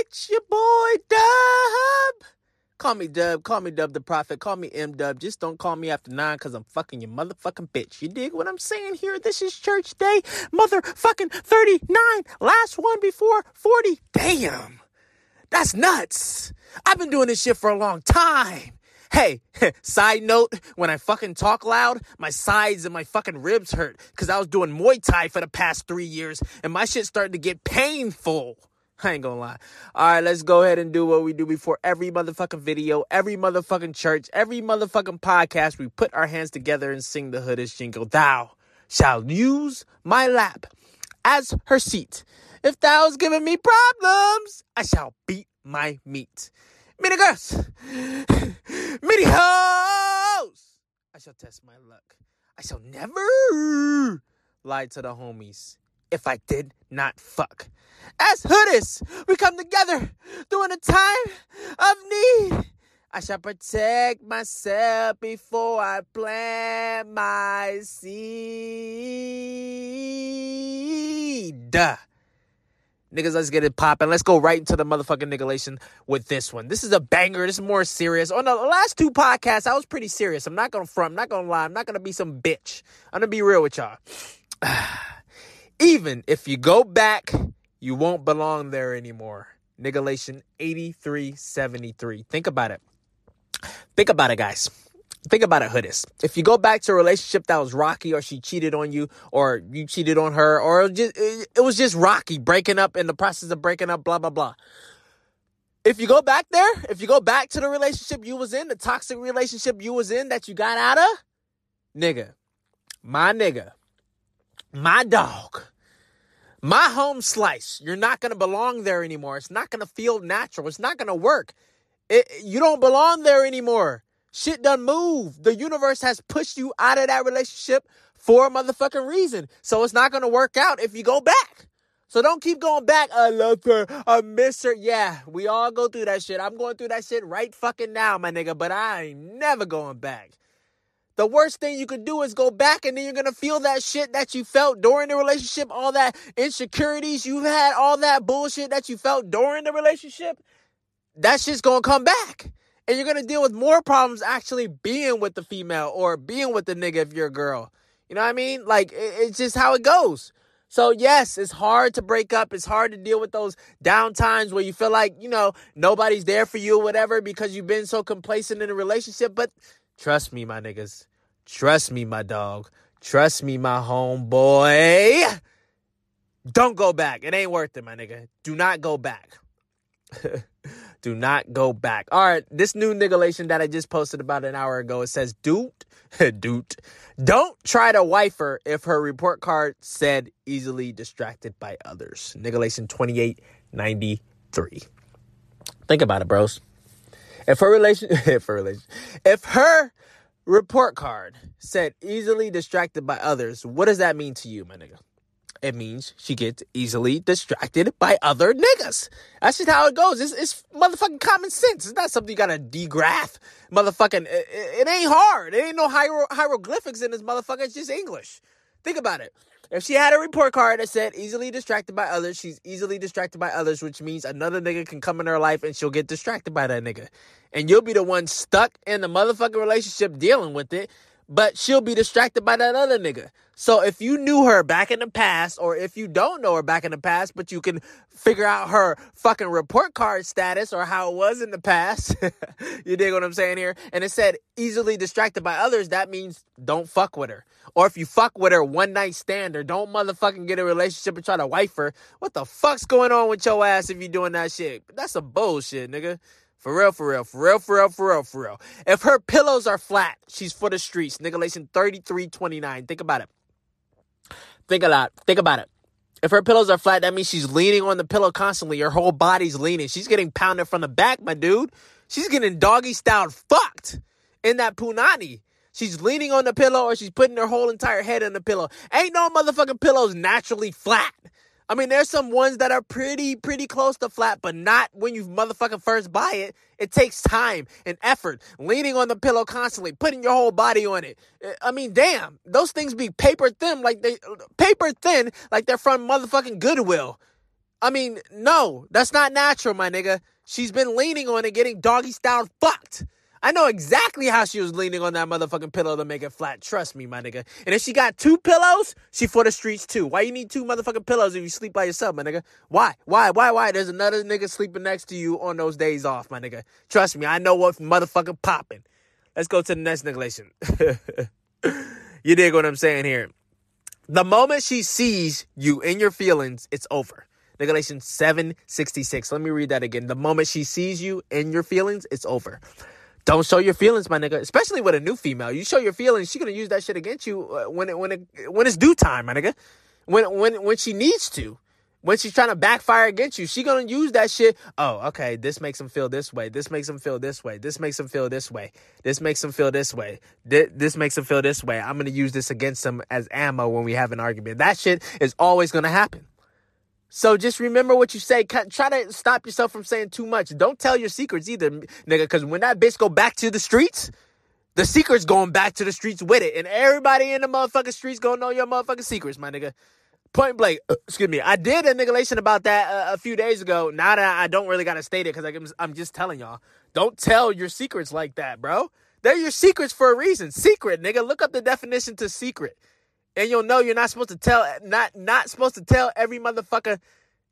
It's your boy Dub. Call me Dub. Call me Dub the Prophet. Call me M Dub. Just don't call me after nine because I'm fucking your motherfucking bitch. You dig what I'm saying here? This is church day. Motherfucking 39. Last one before 40. Damn. That's nuts. I've been doing this shit for a long time. Hey, side note, when I fucking talk loud, my sides and my fucking ribs hurt because I was doing Muay Thai for the past three years and my shit started to get painful. I ain't gonna lie. All right, let's go ahead and do what we do before every motherfucking video, every motherfucking church, every motherfucking podcast. We put our hands together and sing the hoodish jingle. Thou shalt use my lap as her seat. If thou's giving me problems, I shall beat my meat. Many girls, many hoes. I shall test my luck. I shall never lie to the homies if I did not fuck. As hoodies, we come together during a time of need. I shall protect myself before I plant my seed. Niggas, let's get it popping. Let's go right into the motherfucking niggalation with this one. This is a banger. This is more serious. On the last two podcasts, I was pretty serious. I'm not gonna front. I'm not gonna lie. I'm not gonna be some bitch. I'm gonna be real with y'all. Even if you go back, you won't belong there anymore. Niggalation 8373. Think about it. Think about it, guys. Think about it, Hoodis. If you go back to a relationship that was rocky, or she cheated on you, or you cheated on her, or it, just, it was just rocky, breaking up in the process of breaking up, blah blah blah. If you go back there, if you go back to the relationship you was in, the toxic relationship you was in that you got out of, nigga, my nigga, my dog, my home slice, you're not gonna belong there anymore. It's not gonna feel natural. It's not gonna work. It, you don't belong there anymore. Shit done move. The universe has pushed you out of that relationship for a motherfucking reason. So it's not gonna work out if you go back. So don't keep going back. I love her. I miss her. Yeah, we all go through that shit. I'm going through that shit right fucking now, my nigga, but I ain't never going back. The worst thing you could do is go back and then you're gonna feel that shit that you felt during the relationship, all that insecurities you've had, all that bullshit that you felt during the relationship. That shit's gonna come back and you're gonna deal with more problems actually being with the female or being with the nigga if you're a girl. You know what I mean? Like it's just how it goes. So yes, it's hard to break up. It's hard to deal with those down times where you feel like, you know, nobody's there for you or whatever because you've been so complacent in a relationship. But trust me, my niggas. Trust me, my dog. Trust me, my homeboy. Don't go back. It ain't worth it, my nigga. Do not go back. Do not go back. All right, this new niggalation that I just posted about an hour ago, it says, dude, dude, don't try to wife her if her report card said easily distracted by others. Niggalation 2893. Think about it, bros. If her relation, if her relation, if her report card said easily distracted by others, what does that mean to you, my nigga? it means she gets easily distracted by other niggas. That's just how it goes. It's, it's motherfucking common sense. It's not something you gotta degraph. Motherfucking, it, it, ain't hard. It ain't no hiero, hieroglyphics in this motherfucker. It's just English. Think about it. If she had a report card that said easily distracted by others, she's easily distracted by others, which means another nigga can come in her life and she'll get distracted by that nigga. And you'll be the one stuck in the motherfucking relationship dealing with it but she'll be distracted by that other nigga. So if you knew her back in the past, or if you don't know her back in the past, but you can figure out her fucking report card status or how it was in the past, you dig what I'm saying here? And it said easily distracted by others, that means don't fuck with her. Or if you fuck with her one night stand or don't motherfucking get a relationship and try to wife her, what the fuck's going on with your ass if you doing that shit? That's a bullshit, nigga. For real, for real, for real, for real, for real, for real. If her pillows are flat, she's for the streets. Niggalation 3329. Think about it. Think a lot. Think about it. If her pillows are flat, that means she's leaning on the pillow constantly. Her whole body's leaning. She's getting pounded from the back, my dude. She's getting doggy style fucked in that punani. She's leaning on the pillow or she's putting her whole entire head in the pillow. Ain't no motherfucking pillows naturally flat. I mean, there's some ones that are pretty, pretty close to flat, but not when you motherfucking first buy it. It takes time and effort, leaning on the pillow constantly, putting your whole body on it. Eh, I mean, damn, those things be paper thin, like they paper thin, like they're from motherfucking Goodwill. I mean, no, that's not natural, my nigga. She's been leaning on it, getting doggy style fucked. I know exactly how she was leaning on that motherfucking pillow to make it flat. Trust me, my nigga. And if she got two pillows, she for the streets too. Why you need two motherfucking pillows if you sleep by yourself, my nigga? Why? Why? Why? Why? There's another nigga sleeping next to you on those days off, my nigga. Trust me, I know what motherfucking popping. Let's go to the next negation. you dig what I'm saying here? The moment she sees you in your feelings, it's over. Galatians 766. Let me read that again. The moment she sees you in your feelings, it's over. Don't show your feelings, my nigga. Especially with a new female. You show your feelings, she gonna use that shit against you uh, when it when it when it's due time, my nigga. When when when she needs to. When she's trying to backfire against you, she gonna use that shit. Oh, okay, this makes him feel this way. This makes him feel this way. This makes him feel this way. This makes him feel this way. This, this makes him feel this way. I'm gonna use this against him as ammo when we have an argument. That shit is always gonna happen. So just remember what you say. Try to stop yourself from saying too much. Don't tell your secrets either, nigga. Because when that bitch go back to the streets, the secret's going back to the streets with it, and everybody in the motherfucking streets gonna know your motherfucking secrets, my nigga. Point blank. Uh, excuse me. I did a niggalation about that uh, a few days ago. Now that I don't really gotta state it because I'm, I'm just telling y'all. Don't tell your secrets like that, bro. They're your secrets for a reason. Secret, nigga. Look up the definition to secret and you'll know you're not supposed to tell not not supposed to tell every motherfucker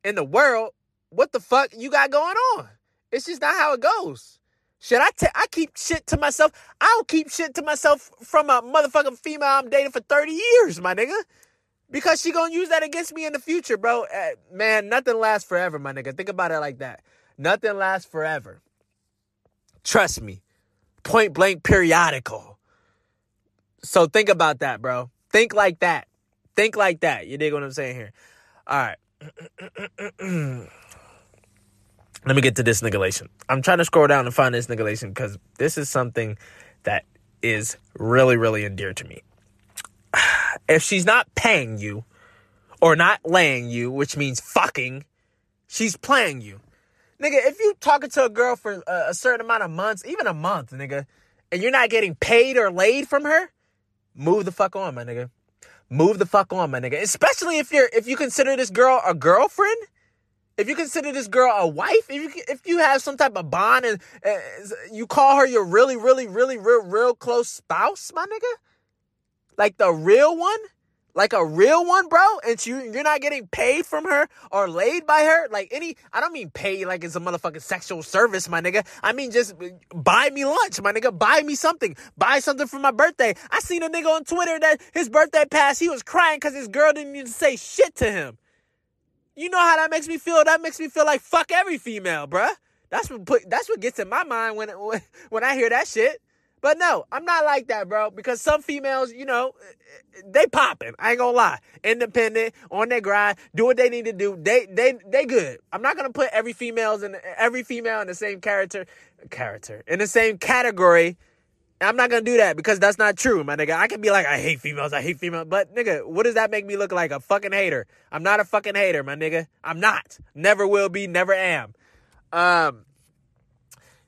in the world what the fuck you got going on. It's just not how it goes. Should I keep shit to myself. I'll keep shit to myself from a motherfucking female I'm dating for 30 years, my nigga. Because she gonna use that against me in the future, bro. Uh, man, nothing lasts forever, my nigga. Think about it like that. Nothing lasts forever. Trust me. Point blank periodical. So think about that, bro. Think like that. Think like that. You dig what I'm saying here? All right. Let me get to this negation. I'm trying to scroll down and find this negation because this is something that is really, really endeared to me. If she's not paying you or not laying you, which means fucking, she's playing you. Nigga, if you talking to a girl for a certain amount of months, even a month, nigga, and you're not getting paid or laid from her, move the fuck on, my nigga. Move the fuck on, my nigga. Especially if you're if you consider this girl a girlfriend, if you consider this girl a wife, if you if you have some type of bond and uh, you call her your really, really, really, real, real close spouse, my nigga, like the real one, like a real one, bro, and you you're not getting paid from her or laid by her, like any I don't mean pay like it's a motherfucking sexual service, my nigga. I mean just buy me lunch, my nigga. Buy me something. Buy something for my birthday. I seen a nigga on Twitter that his birthday passed, he was crying because his girl didn't even say shit to him. You know how that makes me feel? That makes me feel like fuck every female, bruh. That's what put that's what gets in my mind when when I hear that shit. But no, I'm not like that, bro. Because some females, you know, they popping. I ain't gonna lie. Independent, on their grind, do what they need to do. They they they good. I'm not gonna put every females in every female in the same character character in the same category. I'm not gonna do that because that's not true, my nigga. I can be like, I hate females, I hate females, but nigga, what does that make me look like? A fucking hater. I'm not a fucking hater, my nigga. I'm not. Never will be, never am. Um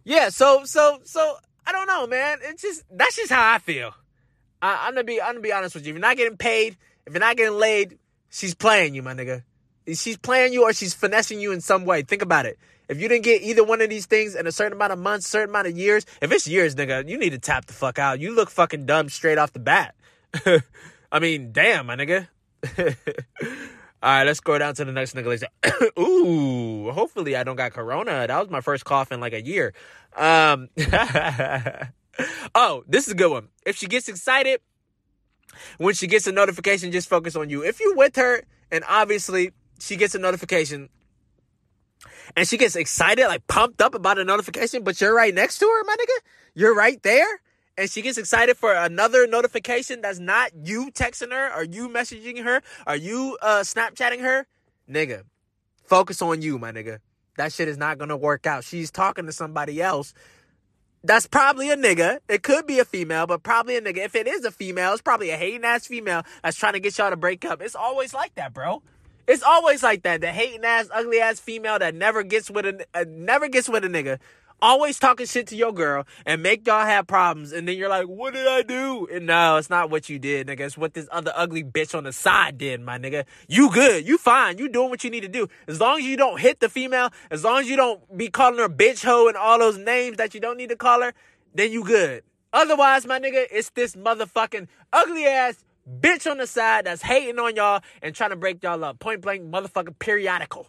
yeah, so so so I don't know, man. It's just that's just how I feel. I, am gonna be I'm gonna be honest with you. If you're not getting paid, if you're not getting laid, she's playing you, my nigga. She's playing you or she's finessing you in some way. Think about it. If you didn't get either one of these things in a certain amount of months, certain amount of years, if it's years, nigga, you need to tap the fuck out. You look fucking dumb straight off the bat. I mean, damn, my nigga. All right, let's go down to the next nigga. Ooh, hopefully I don't got corona. That was my first cough in like a year. Um, oh, this is a good one. If she gets excited, when she gets a notification, just focus on you. If you with her and obviously she gets a notification and she gets excited, like pumped up about a notification, but you're right next to her, my nigga. You're right there. And she gets excited for another notification that's not you texting her or you messaging her or you uh, Snapchatting her. Nigga, focus on you, my nigga. That shit is not gonna work out. She's talking to somebody else. That's probably a nigga. It could be a female, but probably a nigga. If it is a female, it's probably a hating ass female that's trying to get y'all to break up. It's always like that, bro. It's always like that. The hating ass, ugly ass female that never gets with a uh, never gets with a nigga always talking shit to your girl and make y'all have problems. And then you're like, what did I do? And no, it's not what you did, nigga. It's what this other ugly bitch on the side did, my nigga. You good. You fine. You doing what you need to do. As long as you don't hit the female, as long as you don't be calling her bitch hoe and all those names that you don't need to call her, then you good. Otherwise, my nigga, it's this motherfucking ugly ass bitch on the side that's hating on y'all and trying to break y'all up. Point blank, motherfucking periodical.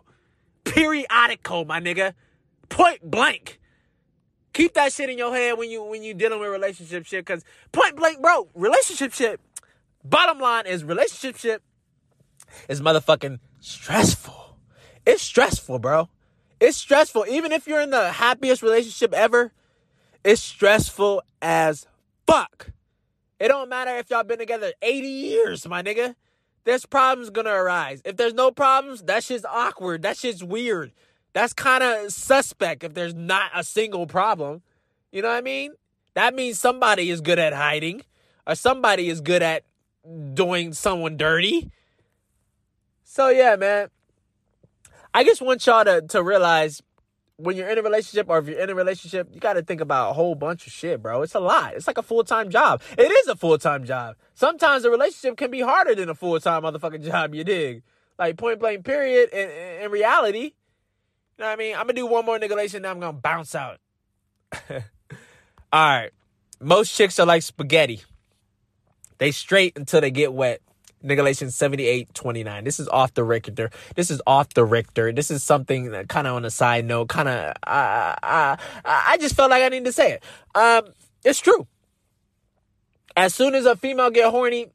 Periodical, my nigga. Point blank. Keep that shit in your head when you when you dealing with relationship shit, cause point blank, bro, relationship shit. Bottom line is relationship shit is motherfucking stressful. It's stressful, bro. It's stressful. Even if you're in the happiest relationship ever, it's stressful as fuck. It don't matter if y'all been together 80 years, my nigga. There's problems gonna arise. If there's no problems, that shit's awkward. That shit's weird. That's kind of suspect if there's not a single problem. You know what I mean? That means somebody is good at hiding or somebody is good at doing someone dirty. So yeah, man. I just want y'all to, to realize when you're in a relationship or if you're in a relationship, you got to think about a whole bunch of shit, bro. It's a lot. It's like a full time job. It is a full time job. Sometimes a relationship can be harder than a full time motherfucking job, you dig? Like point blank, period. In, in reality, know what I mean? I'm to do one more niggalation, then I'm to bounce out. All right. Most chicks are like spaghetti. They straight until they get wet. Niggalation 7829. This is off the Richter. This is off the Richter. This is something that kind of on a side note, kind of, I, I, I just felt like I needed to say it. Um, it's true. As soon as a female get horny,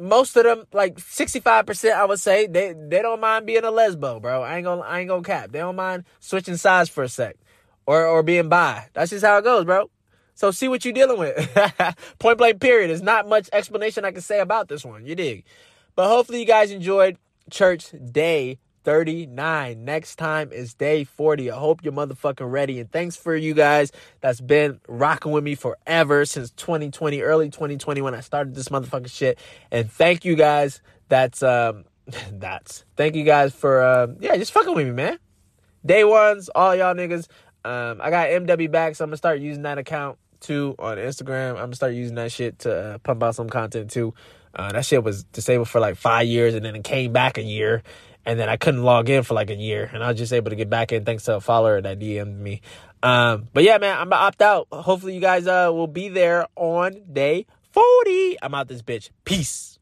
most of them, like 65%, I would say, they, they don't mind being a lesbo, bro. I ain't gonna, I ain't gonna cap. They don't mind switching sides for a sec or, or being bi. That's just how it goes, bro. So see what you're dealing with. Point blank, period. There's not much explanation I can say about this one. You dig? But hopefully you guys enjoyed church day 39. Next time is day 40. I hope you're motherfucking ready. And thanks for you guys that's been rocking with me forever since 2020, early 2020 when I started this motherfucking shit. And thank you guys. That's um that's thank you guys for um yeah, just fucking with me, man. Day ones, all y'all niggas. Um I got MW back, so I'm gonna start using that account too on Instagram. I'm gonna start using that shit to uh, pump out some content too. Uh, that shit was disabled for like five years and then it came back a year. And then I couldn't log in for like a year. And I was just able to get back in thanks to a follower that DM'd me. Um, but yeah, man, I'm gonna opt out. Hopefully you guys uh, will be there on day 40. I'm out this bitch. Peace.